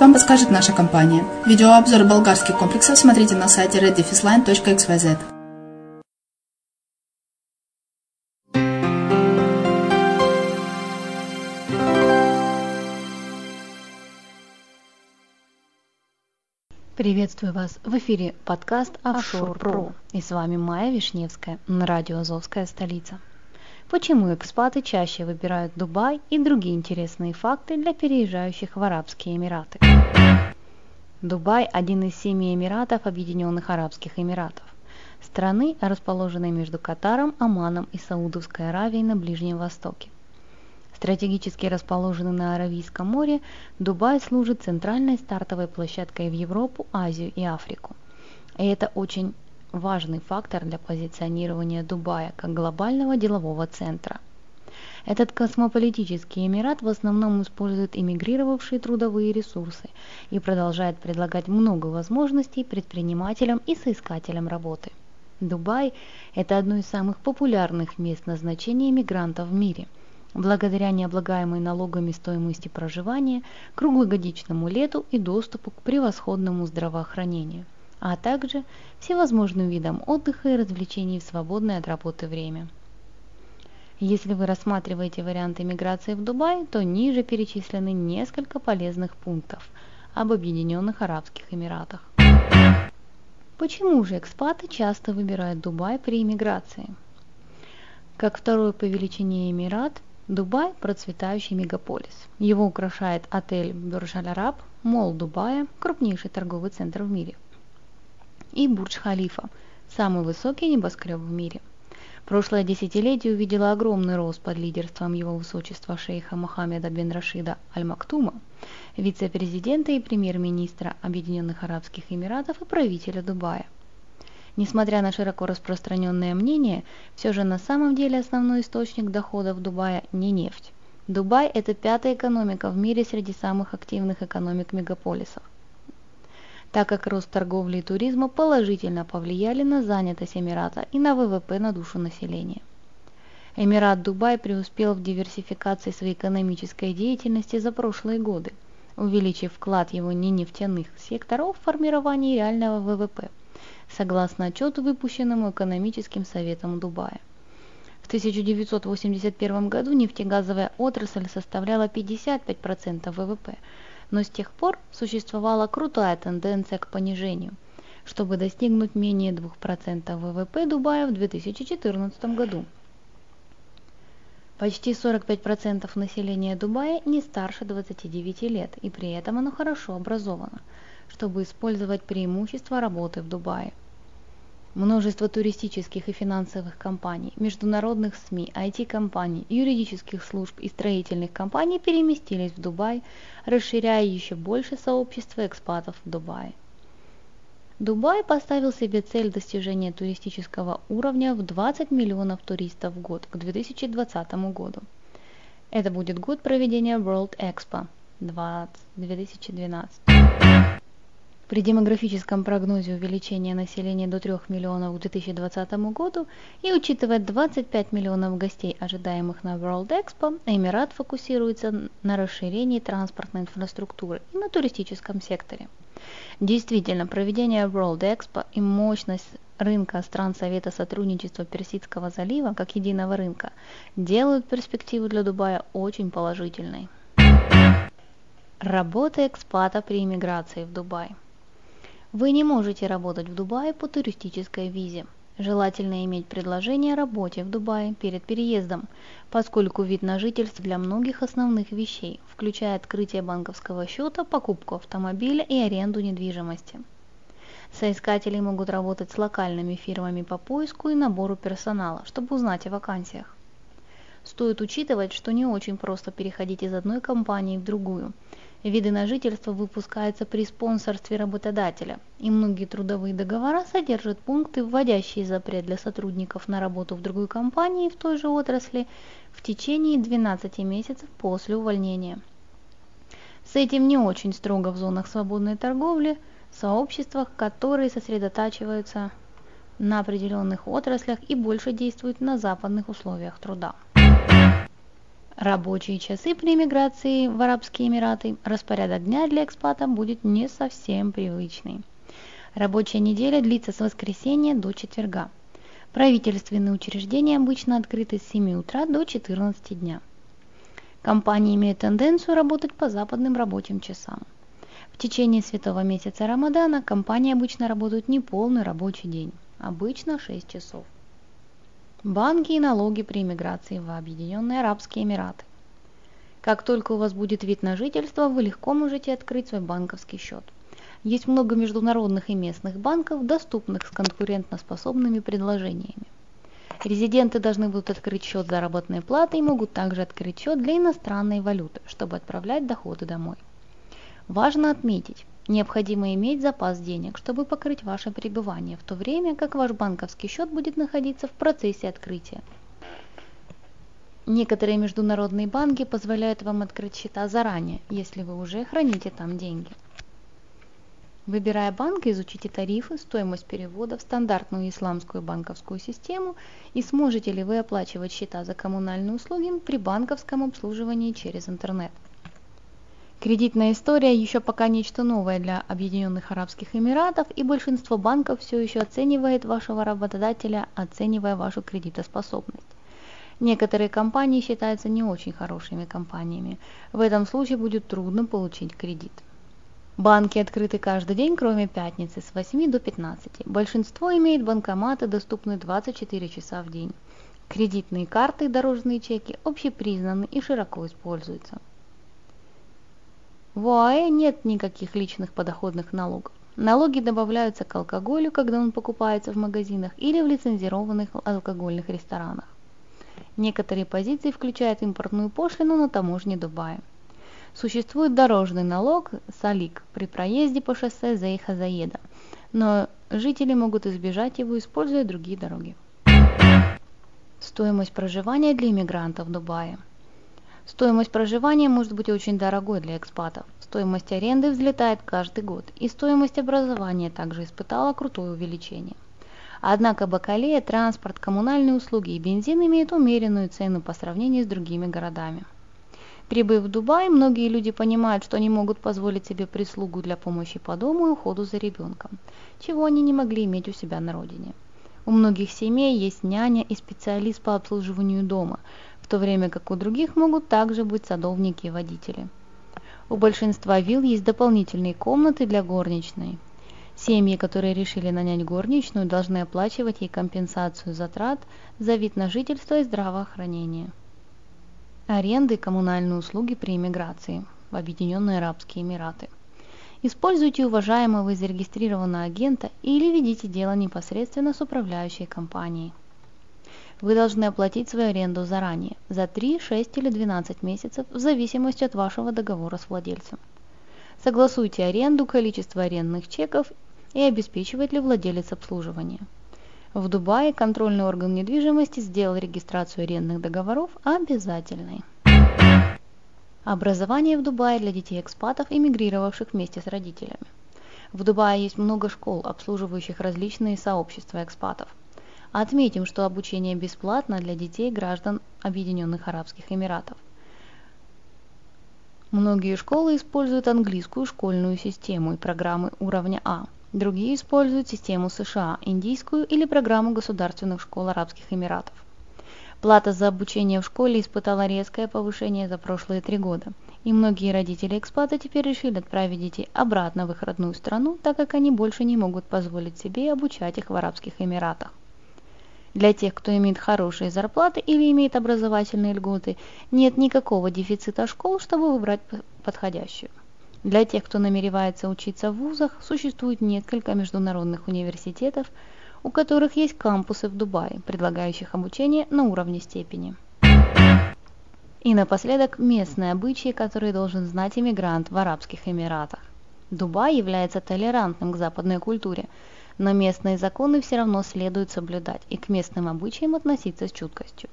вам подскажет наша компания. Видеообзор болгарских комплексов смотрите на сайте reddefisline.xyz. Приветствую вас! В эфире подкаст Offshore Pro. И с вами Майя Вишневская на радио «Азовская столица». Почему экспаты чаще выбирают Дубай и другие интересные факты для переезжающих в Арабские Эмираты. Дубай – один из семи Эмиратов Объединенных Арабских Эмиратов. Страны, расположенной между Катаром, Оманом и Саудовской Аравией на Ближнем Востоке. Стратегически расположенный на Аравийском море, Дубай служит центральной стартовой площадкой в Европу, Азию и Африку. И это очень важный фактор для позиционирования Дубая как глобального делового центра. Этот космополитический эмират в основном использует эмигрировавшие трудовые ресурсы и продолжает предлагать много возможностей предпринимателям и соискателям работы. Дубай – это одно из самых популярных мест назначения мигрантов в мире – благодаря необлагаемой налогами стоимости проживания, круглогодичному лету и доступу к превосходному здравоохранению, а также всевозможным видам отдыха и развлечений в свободное от работы время. Если вы рассматриваете варианты миграции в Дубай, то ниже перечислены несколько полезных пунктов об Объединенных Арабских Эмиратах. Почему же экспаты часто выбирают Дубай при иммиграции? Как второй по величине Эмират, Дубай – процветающий мегаполис. Его украшает отель Бюрж-Аль-Араб, мол Дубая – крупнейший торговый центр в мире. И Бурдж-Халифа – самый высокий небоскреб в мире. Прошлое десятилетие увидело огромный рост под лидерством его высочества шейха Мохаммеда бен Рашида Аль-Мактума, вице-президента и премьер-министра Объединенных Арабских Эмиратов и правителя Дубая. Несмотря на широко распространенное мнение, все же на самом деле основной источник доходов Дубая не нефть. Дубай – это пятая экономика в мире среди самых активных экономик мегаполисов. Так как рост торговли и туризма положительно повлияли на занятость Эмирата и на ВВП на душу населения. Эмират Дубай преуспел в диверсификации своей экономической деятельности за прошлые годы, увеличив вклад его ненефтяных секторов в формирование реального ВВП – согласно отчету, выпущенному Экономическим советом Дубая. В 1981 году нефтегазовая отрасль составляла 55% ВВП, но с тех пор существовала крутая тенденция к понижению, чтобы достигнуть менее 2% ВВП Дубая в 2014 году. Почти 45% населения Дубая не старше 29 лет, и при этом оно хорошо образовано – чтобы использовать преимущества работы в Дубае. Множество туристических и финансовых компаний, международных СМИ, IT-компаний, юридических служб и строительных компаний переместились в Дубай, расширяя еще больше сообщества экспатов в Дубае. Дубай поставил себе цель достижения туристического уровня в 20 миллионов туристов в год к 2020 году. Это будет год проведения World Expo 2012. При демографическом прогнозе увеличения населения до 3 миллионов к 2020 году и учитывая 25 миллионов гостей, ожидаемых на World Expo, Эмират фокусируется на расширении транспортной инфраструктуры и на туристическом секторе. Действительно, проведение World Expo и мощность рынка стран Совета сотрудничества Персидского залива как единого рынка делают перспективу для Дубая очень положительной. Работа экспата при иммиграции в Дубай – вы не можете работать в Дубае по туристической визе. Желательно иметь предложение о работе в Дубае перед переездом, поскольку вид на жительство для многих основных вещей, включая открытие банковского счета, покупку автомобиля и аренду недвижимости. Соискатели могут работать с локальными фирмами по поиску и набору персонала, чтобы узнать о вакансиях. Стоит учитывать, что не очень просто переходить из одной компании в другую – Виды на жительство выпускаются при спонсорстве работодателя, и многие трудовые договора содержат пункты, вводящие запрет для сотрудников на работу в другой компании в той же отрасли в течение 12 месяцев после увольнения. С этим не очень строго в зонах свободной торговли, сообществах, которые сосредотачиваются на определенных отраслях и больше действуют на западных условиях труда. Рабочие часы при миграции в Арабские Эмираты, распорядок дня для экспата будет не совсем привычный. Рабочая неделя длится с воскресенья до четверга. Правительственные учреждения обычно открыты с 7 утра до 14 дня. Компании имеют тенденцию работать по западным рабочим часам. В течение святого месяца Рамадана компании обычно работают не полный рабочий день, обычно 6 часов. Банки и налоги при иммиграции в Объединенные Арабские Эмираты. Как только у вас будет вид на жительство, вы легко можете открыть свой банковский счет. Есть много международных и местных банков, доступных с конкурентоспособными предложениями. Резиденты должны будут открыть счет заработной платы и могут также открыть счет для иностранной валюты, чтобы отправлять доходы домой. Важно отметить, необходимо иметь запас денег, чтобы покрыть ваше пребывание, в то время как ваш банковский счет будет находиться в процессе открытия. Некоторые международные банки позволяют вам открыть счета заранее, если вы уже храните там деньги. Выбирая банк, изучите тарифы, стоимость перевода в стандартную исламскую банковскую систему и сможете ли вы оплачивать счета за коммунальные услуги при банковском обслуживании через интернет. Кредитная история еще пока нечто новое для Объединенных Арабских Эмиратов, и большинство банков все еще оценивает вашего работодателя, оценивая вашу кредитоспособность. Некоторые компании считаются не очень хорошими компаниями. В этом случае будет трудно получить кредит. Банки открыты каждый день, кроме пятницы, с 8 до 15. Большинство имеет банкоматы, доступные 24 часа в день. Кредитные карты и дорожные чеки общепризнаны и широко используются. В ОАЭ нет никаких личных подоходных налогов. Налоги добавляются к алкоголю, когда он покупается в магазинах или в лицензированных алкогольных ресторанах. Некоторые позиции включают импортную пошлину на таможне Дубая. Существует дорожный налог САЛИК при проезде по шоссе Зейха-Заеда, но жители могут избежать его, используя другие дороги. Стоимость проживания для иммигрантов в Дубае. Стоимость проживания может быть очень дорогой для экспатов. Стоимость аренды взлетает каждый год, и стоимость образования также испытала крутое увеличение. Однако Бакалея, транспорт, коммунальные услуги и бензин имеют умеренную цену по сравнению с другими городами. Прибыв в Дубай, многие люди понимают, что они могут позволить себе прислугу для помощи по дому и уходу за ребенком, чего они не могли иметь у себя на родине. У многих семей есть няня и специалист по обслуживанию дома, в то время как у других могут также быть садовники и водители. У большинства вилл есть дополнительные комнаты для горничной, Семьи, которые решили нанять горничную, должны оплачивать ей компенсацию затрат за вид на жительство и здравоохранение. Аренды и коммунальные услуги при иммиграции в Объединенные Арабские Эмираты. Используйте уважаемого и зарегистрированного агента или ведите дело непосредственно с управляющей компанией. Вы должны оплатить свою аренду заранее, за 3, 6 или 12 месяцев, в зависимости от вашего договора с владельцем. Согласуйте аренду, количество арендных чеков и обеспечивает ли владелец обслуживания. В Дубае контрольный орган недвижимости сделал регистрацию арендных договоров обязательной. Образование в Дубае для детей экспатов, эмигрировавших вместе с родителями. В Дубае есть много школ, обслуживающих различные сообщества экспатов. Отметим, что обучение бесплатно для детей граждан Объединенных Арабских Эмиратов. Многие школы используют английскую школьную систему и программы уровня А. Другие используют систему США, индийскую или программу государственных школ Арабских Эмиратов. Плата за обучение в школе испытала резкое повышение за прошлые три года, и многие родители экспата теперь решили отправить детей обратно в их родную страну, так как они больше не могут позволить себе обучать их в Арабских Эмиратах. Для тех, кто имеет хорошие зарплаты или имеет образовательные льготы, нет никакого дефицита школ, чтобы выбрать подходящую. Для тех, кто намеревается учиться в вузах, существует несколько международных университетов, у которых есть кампусы в Дубае, предлагающих обучение на уровне степени. И напоследок местные обычаи, которые должен знать иммигрант в Арабских Эмиратах. Дубай является толерантным к западной культуре, но местные законы все равно следует соблюдать и к местным обычаям относиться с чуткостью.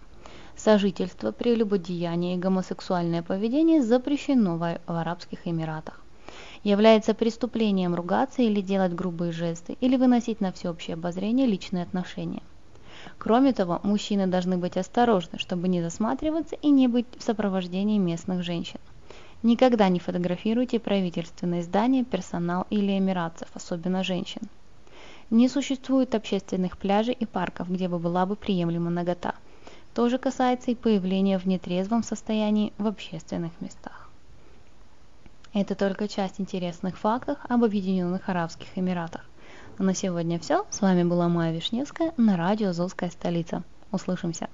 Сожительство, прелюбодеяние и гомосексуальное поведение запрещено в Арабских Эмиратах является преступлением ругаться или делать грубые жесты, или выносить на всеобщее обозрение личные отношения. Кроме того, мужчины должны быть осторожны, чтобы не засматриваться и не быть в сопровождении местных женщин. Никогда не фотографируйте правительственные здания, персонал или эмиратцев, особенно женщин. Не существует общественных пляжей и парков, где бы была бы приемлема нагота. То же касается и появления в нетрезвом состоянии в общественных местах. Это только часть интересных фактов об Объединенных Арабских Эмиратах. На сегодня все. С вами была Майя Вишневская на радио «Азовская столица». Услышимся.